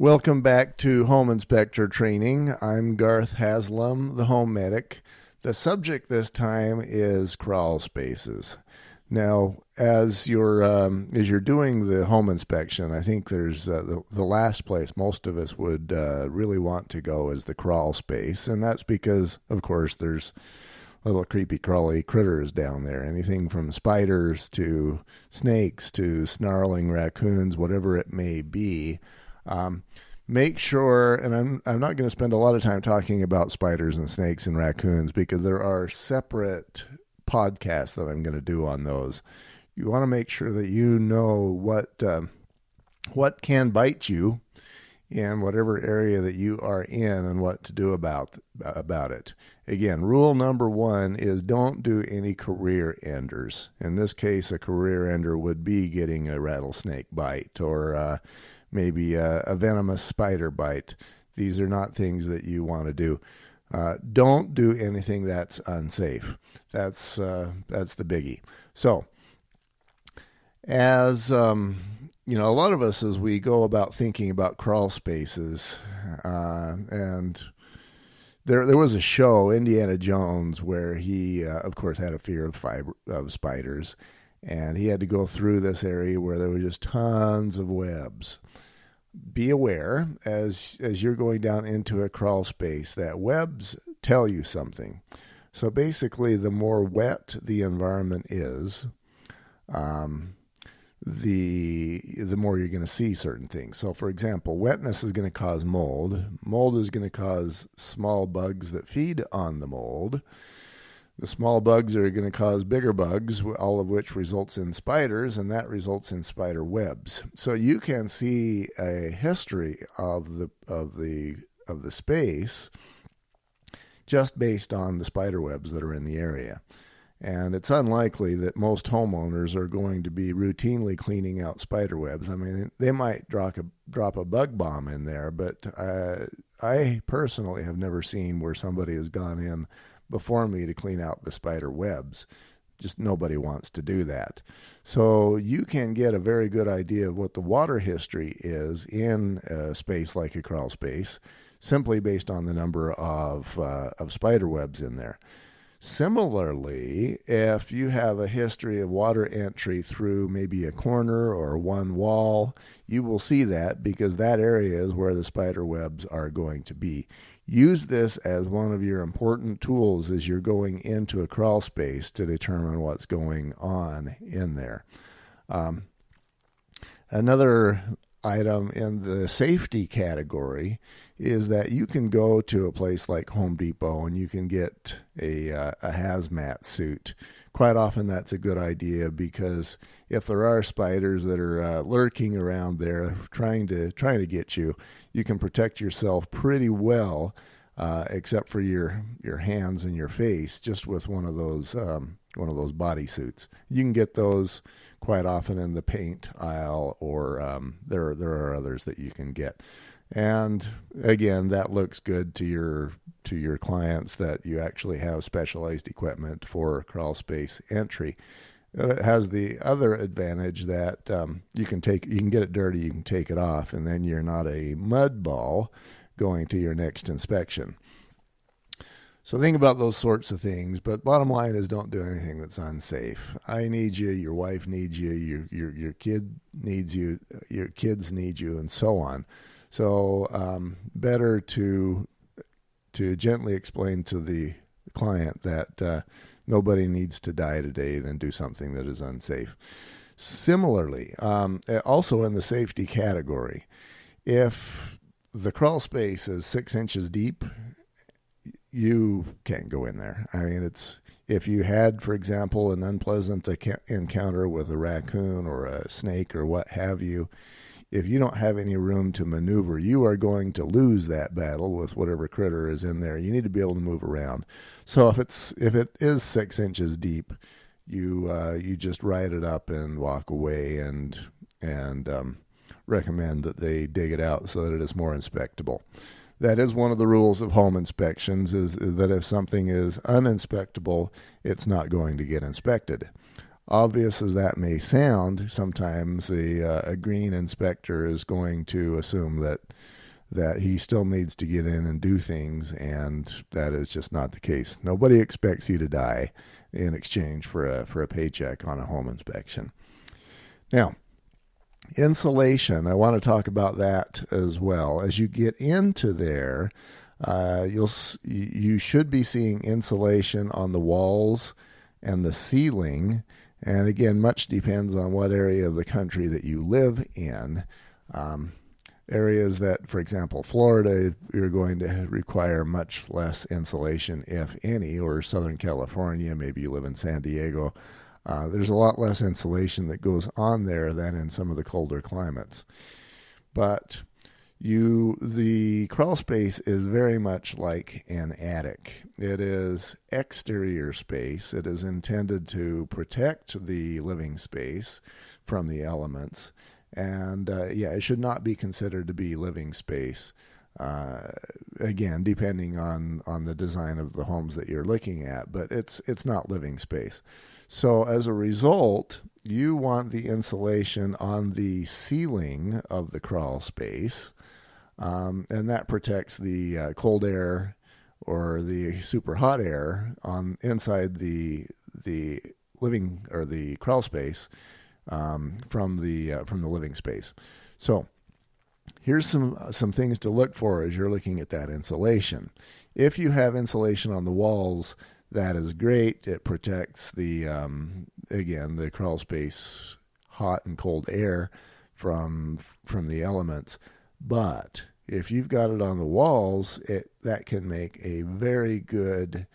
Welcome back to Home Inspector Training. I'm Garth Haslam, the home medic. The subject this time is crawl spaces. Now, as you're um, as you're doing the home inspection, I think there's uh, the the last place most of us would uh, really want to go is the crawl space, and that's because, of course, there's little creepy crawly critters down there. Anything from spiders to snakes to snarling raccoons, whatever it may be. Um, make sure, and I'm I'm not going to spend a lot of time talking about spiders and snakes and raccoons because there are separate podcasts that I'm going to do on those. You want to make sure that you know what um, what can bite you in whatever area that you are in and what to do about about it. Again, rule number 1 is don't do any career enders. In this case, a career ender would be getting a rattlesnake bite or uh, maybe a, a venomous spider bite. These are not things that you want to do. Uh, don't do anything that's unsafe. That's uh, that's the biggie. So, as um, you know, a lot of us as we go about thinking about crawl spaces, uh, and there there was a show, Indiana Jones, where he, uh, of course, had a fear of fiber of spiders, and he had to go through this area where there were just tons of webs be aware as as you're going down into a crawl space that webs tell you something. So basically, the more wet the environment is, um, the the more you're going to see certain things. So, for example, wetness is going to cause mold. Mold is going to cause small bugs that feed on the mold. The small bugs are going to cause bigger bugs, all of which results in spiders, and that results in spider webs. So you can see a history of the of the of the space just based on the spider webs that are in the area. And it's unlikely that most homeowners are going to be routinely cleaning out spider webs. I mean, they might drop a drop a bug bomb in there, but uh, I personally have never seen where somebody has gone in before me to clean out the spider webs. Just nobody wants to do that. So you can get a very good idea of what the water history is in a space like a crawl space simply based on the number of, uh, of spider webs in there. Similarly, if you have a history of water entry through maybe a corner or one wall, you will see that because that area is where the spider webs are going to be. Use this as one of your important tools as you're going into a crawl space to determine what's going on in there. Um, another item in the safety category is that you can go to a place like Home Depot and you can get a, uh, a hazmat suit. Quite often, that's a good idea because if there are spiders that are uh, lurking around there trying to trying to get you, you can protect yourself pretty well, uh, except for your your hands and your face, just with one of those um, one of those body suits. You can get those quite often in the paint aisle, or um, there there are others that you can get. And again, that looks good to your to your clients that you actually have specialized equipment for crawl space entry. It has the other advantage that um, you can take you can get it dirty, you can take it off, and then you're not a mud ball going to your next inspection. So think about those sorts of things. But bottom line is, don't do anything that's unsafe. I need you. Your wife needs you. Your your your kid needs you. Your kids need you, and so on. So um, better to to gently explain to the client that uh, nobody needs to die today than do something that is unsafe. Similarly, um, also in the safety category, if the crawl space is six inches deep, you can't go in there. I mean, it's if you had, for example, an unpleasant encounter with a raccoon or a snake or what have you, if you don't have any room to maneuver, you are going to lose that battle with whatever critter is in there. You need to be able to move around. So if it's if it is six inches deep, you uh, you just ride it up and walk away and and um, recommend that they dig it out so that it is more inspectable. That is one of the rules of home inspections is, is that if something is uninspectable, it's not going to get inspected. Obvious as that may sound, sometimes a, uh, a green inspector is going to assume that that he still needs to get in and do things, and that is just not the case. Nobody expects you to die in exchange for a for a paycheck on a home inspection. Now, insulation. I want to talk about that as well. As you get into there, uh, you'll you should be seeing insulation on the walls and the ceiling. And again, much depends on what area of the country that you live in. Um, areas that, for example, Florida, you're going to require much less insulation, if any, or Southern California, maybe you live in San Diego. Uh, there's a lot less insulation that goes on there than in some of the colder climates. But you the crawl space is very much like an attic. It is exterior space. It is intended to protect the living space from the elements. And uh, yeah, it should not be considered to be living space. Uh, again, depending on on the design of the homes that you're looking at, but it's it's not living space. So as a result, you want the insulation on the ceiling of the crawl space, um, and that protects the uh, cold air or the super hot air on inside the the living or the crawl space um, from the uh, from the living space. So here's some some things to look for as you're looking at that insulation. If you have insulation on the walls that is great. It protects the um, again the crawl space, hot and cold air from from the elements. But if you've got it on the walls, it that can make a very good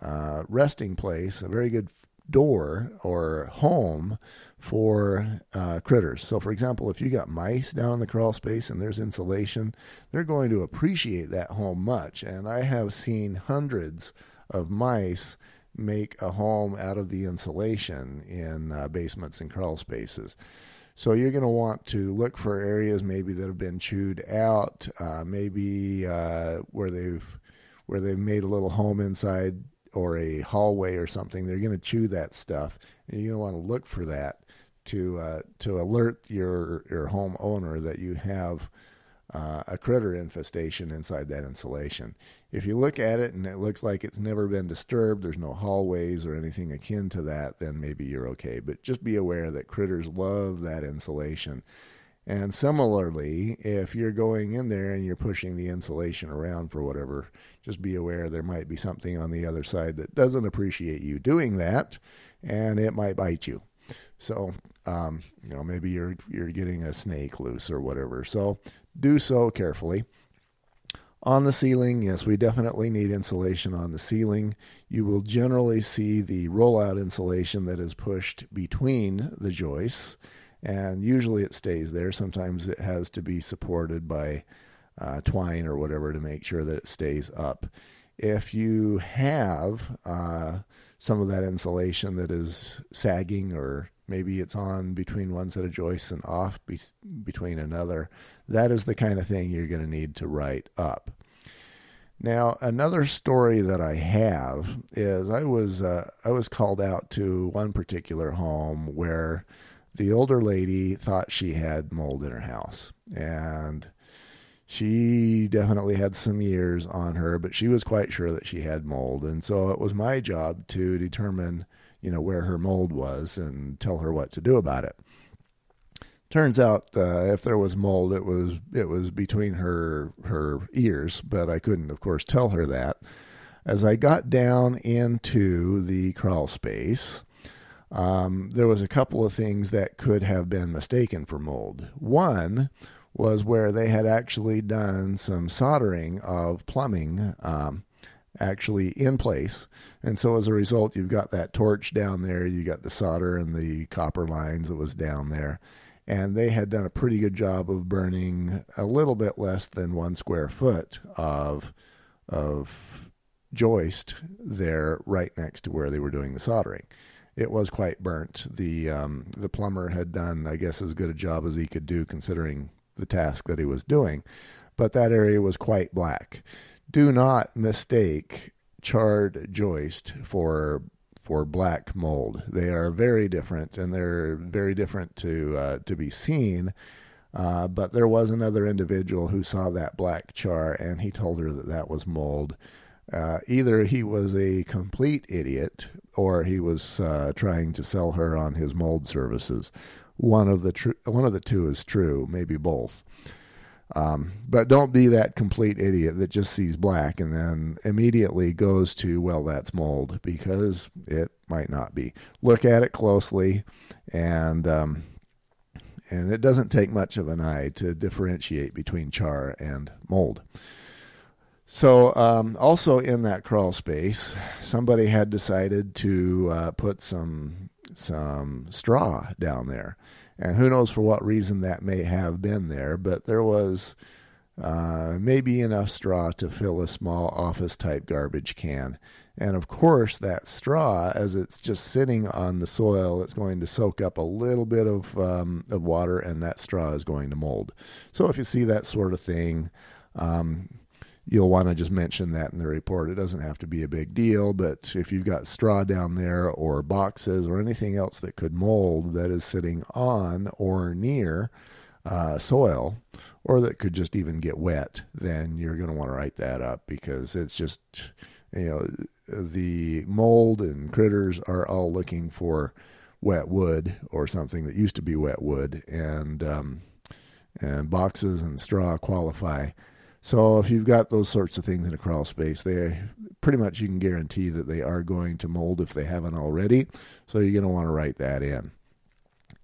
uh, resting place, a very good door or home for uh, critters. So, for example, if you got mice down in the crawl space and there's insulation, they're going to appreciate that home much. And I have seen hundreds of mice make a home out of the insulation in uh, basements and crawl spaces. So you're going to want to look for areas maybe that have been chewed out, uh, maybe uh, where they've where they've made a little home inside or a hallway or something. They're going to chew that stuff, and you're going to want to look for that to uh, to alert your your home owner that you have uh, a critter infestation inside that insulation. If you look at it and it looks like it's never been disturbed, there's no hallways or anything akin to that, then maybe you're okay. But just be aware that critters love that insulation. And similarly, if you're going in there and you're pushing the insulation around for whatever, just be aware there might be something on the other side that doesn't appreciate you doing that, and it might bite you. So, um, you know, maybe you're you're getting a snake loose or whatever. So do so carefully. On the ceiling, yes, we definitely need insulation on the ceiling. You will generally see the rollout insulation that is pushed between the joists, and usually it stays there. Sometimes it has to be supported by uh, twine or whatever to make sure that it stays up. If you have uh, some of that insulation that is sagging or maybe it's on between one set of joists and off be- between another, that is the kind of thing you're going to need to write up. Now, another story that I have is I was uh, I was called out to one particular home where the older lady thought she had mold in her house, and she definitely had some years on her, but she was quite sure that she had mold, and so it was my job to determine, you know, where her mold was and tell her what to do about it. Turns out, uh, if there was mold, it was it was between her her ears, but I couldn't, of course, tell her that. As I got down into the crawl space, um, there was a couple of things that could have been mistaken for mold. One was where they had actually done some soldering of plumbing. Um, actually in place. And so as a result, you've got that torch down there, you got the solder and the copper lines that was down there and they had done a pretty good job of burning a little bit less than one square foot of of joist there right next to where they were doing the soldering. It was quite burnt. The um, the plumber had done, I guess, as good a job as he could do considering the task that he was doing, but that area was quite black. Do not mistake charred joist for for black mold. They are very different, and they're very different to uh, to be seen. Uh, but there was another individual who saw that black char, and he told her that that was mold. Uh, either he was a complete idiot, or he was uh, trying to sell her on his mold services. One of the tr- one of the two is true, maybe both. Um, but don't be that complete idiot that just sees black and then immediately goes to, well, that's mold, because it might not be. Look at it closely, and um, and it doesn't take much of an eye to differentiate between char and mold. So, um, also in that crawl space, somebody had decided to uh, put some some straw down there and who knows for what reason that may have been there, but there was uh, maybe enough straw to fill a small office type garbage can. And of course, that straw, as it's just sitting on the soil, it's going to soak up a little bit of um, of water, and that straw is going to mold. So if you see that sort of thing, um, you'll want to just mention that in the report. It doesn't have to be a big deal, but if you've got straw down there or boxes or anything else that could mold that is sitting on or near uh, soil or that could just even get wet, then you're going to want to write that up because it's just, you know, the mold and critters are all looking for wet wood or something that used to be wet wood and, um, and boxes and straw qualify so if you've got those sorts of things in a crawl space, they pretty much you can guarantee that they are going to mold if they haven't already. So you're going to want to write that in.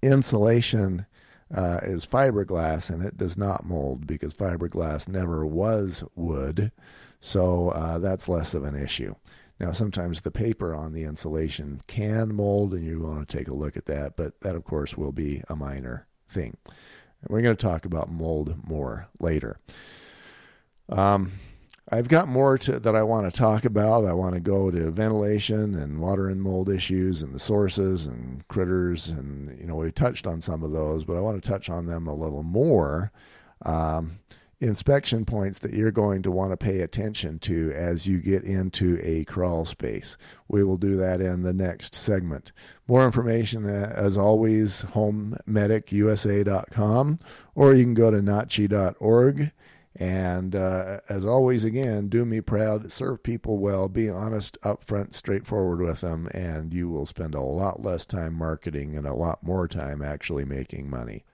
Insulation uh, is fiberglass and it does not mold because fiberglass never was wood. So uh, that's less of an issue. Now, sometimes the paper on the insulation can mold, and you want to take a look at that, but that, of course, will be a minor thing. And we're going to talk about mold more later. Um, I've got more to, that I want to talk about. I want to go to ventilation and water and mold issues and the sources and critters. And, you know, we touched on some of those, but I want to touch on them a little more. Um, inspection points that you're going to want to pay attention to as you get into a crawl space. We will do that in the next segment. More information, uh, as always, homemedicusa.com, or you can go to nachi.org and uh, as always, again, do me proud, serve people well, be honest, upfront, straightforward with them, and you will spend a lot less time marketing and a lot more time actually making money.